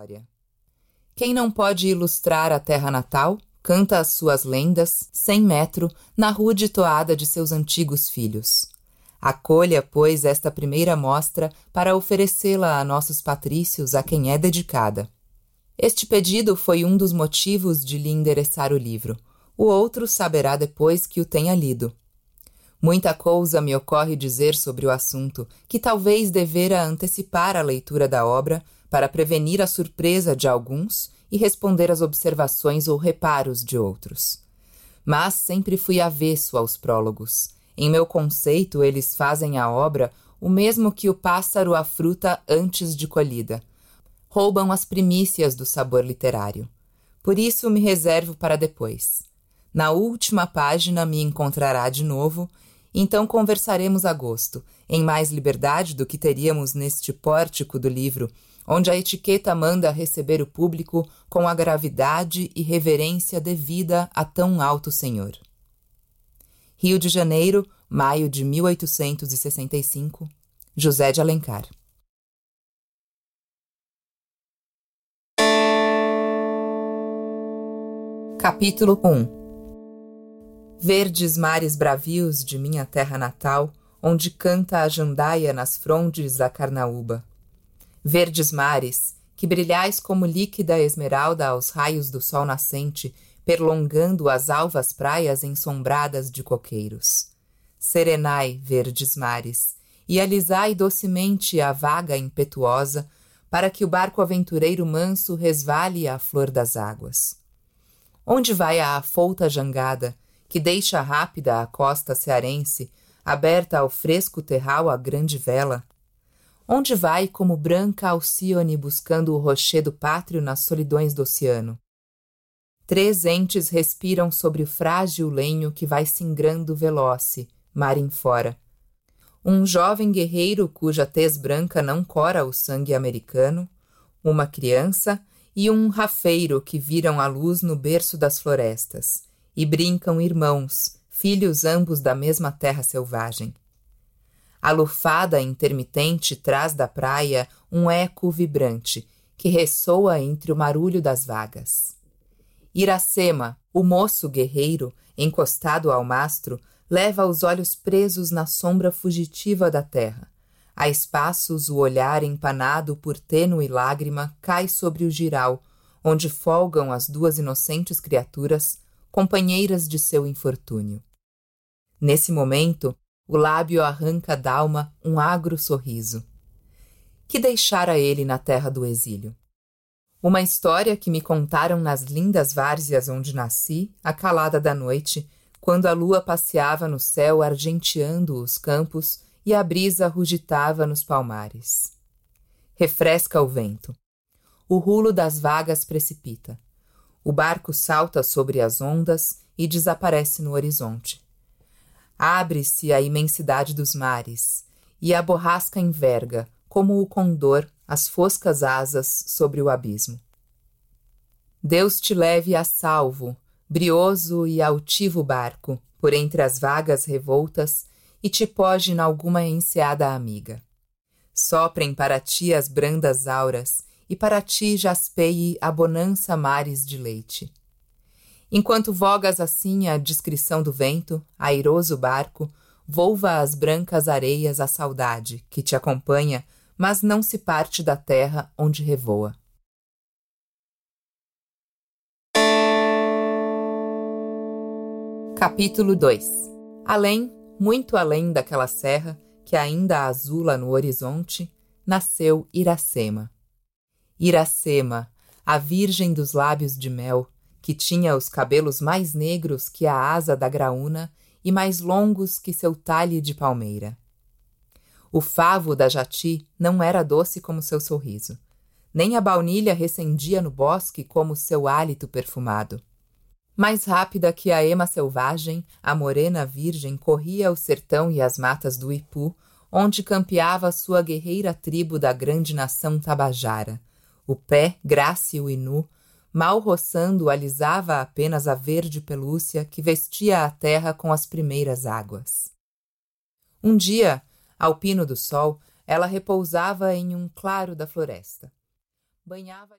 glória. Quem não pode ilustrar a terra natal, canta as suas lendas, sem metro, na rude toada de seus antigos filhos. Acolha, pois, esta primeira mostra para oferecê-la a nossos patrícios a quem é dedicada. Este pedido foi um dos motivos de lhe endereçar o livro. O outro saberá depois que o tenha lido. Muita coisa me ocorre dizer sobre o assunto, que talvez devera antecipar a leitura da obra para prevenir a surpresa de alguns e responder às observações ou reparos de outros. Mas sempre fui avesso aos prólogos. Em meu conceito, eles fazem à obra o mesmo que o pássaro à fruta antes de colhida. Roubam as primícias do sabor literário. Por isso me reservo para depois. Na última página me encontrará de novo então conversaremos a gosto, em mais liberdade do que teríamos neste pórtico do livro, onde a etiqueta manda receber o público com a gravidade e reverência devida a tão alto senhor. Rio de Janeiro, maio de 1865, José de Alencar. Capítulo 1 Verdes mares bravios de minha terra natal, onde canta a jandaia nas frondes da carnaúba. Verdes mares, que brilhais como líquida esmeralda aos raios do sol nascente, perlongando as alvas praias ensombradas de coqueiros. Serenai, verdes mares, e alisai docemente a vaga impetuosa, para que o barco aventureiro manso resvale à flor das águas. Onde vai a afouta jangada, que deixa rápida a costa cearense, aberta ao fresco terral a grande vela? Onde vai como branca Alcione buscando o rochedo pátrio nas solidões do oceano? Três entes respiram sobre o frágil lenho que vai singrando veloce, mar em fora. Um jovem guerreiro cuja tez branca não cora o sangue americano, uma criança e um rafeiro que viram a luz no berço das florestas e brincam irmãos, filhos ambos da mesma terra selvagem. A lufada intermitente traz da praia um eco vibrante que ressoa entre o marulho das vagas. Iracema, o moço guerreiro, encostado ao mastro, leva os olhos presos na sombra fugitiva da terra. A espaços o olhar empanado por tênue lágrima cai sobre o giral, onde folgam as duas inocentes criaturas, companheiras de seu infortúnio. Nesse momento, o lábio arranca d'alma um agro sorriso. Que deixara ele na terra do exílio? Uma história que me contaram nas lindas várzeas onde nasci, a calada da noite, quando a lua passeava no céu argenteando os campos e a brisa rugitava nos palmares. Refresca o vento. O rulo das vagas precipita. O barco salta sobre as ondas e desaparece no horizonte. Abre-se a imensidade dos mares, e a borrasca enverga, como o condor, as foscas asas sobre o abismo. Deus te leve a salvo, brioso e altivo barco, por entre as vagas revoltas, e te poge nalguma enseada amiga. Soprem para ti as brandas auras, e para ti jaspeie a bonança mares de leite. Enquanto vogas assim a discrição do vento, airoso barco, volva às brancas areias a saudade, que te acompanha, mas não se parte da terra onde revoa. Capítulo 2 Além, muito além daquela serra, que ainda azula no horizonte, nasceu Iracema. Iracema, a virgem dos lábios de mel, que tinha os cabelos mais negros que a asa da graúna e mais longos que seu talhe de palmeira. O favo da jati não era doce como seu sorriso, nem a baunilha recendia no bosque como seu hálito perfumado. Mais rápida que a ema selvagem, a morena virgem corria o sertão e as matas do Ipu, onde campeava sua guerreira tribo da grande nação tabajara, o pé, grácil e nu, mal roçando, alisava apenas a verde pelúcia que vestia a terra com as primeiras águas. Um dia, ao pino do sol, ela repousava em um claro da floresta. Banhava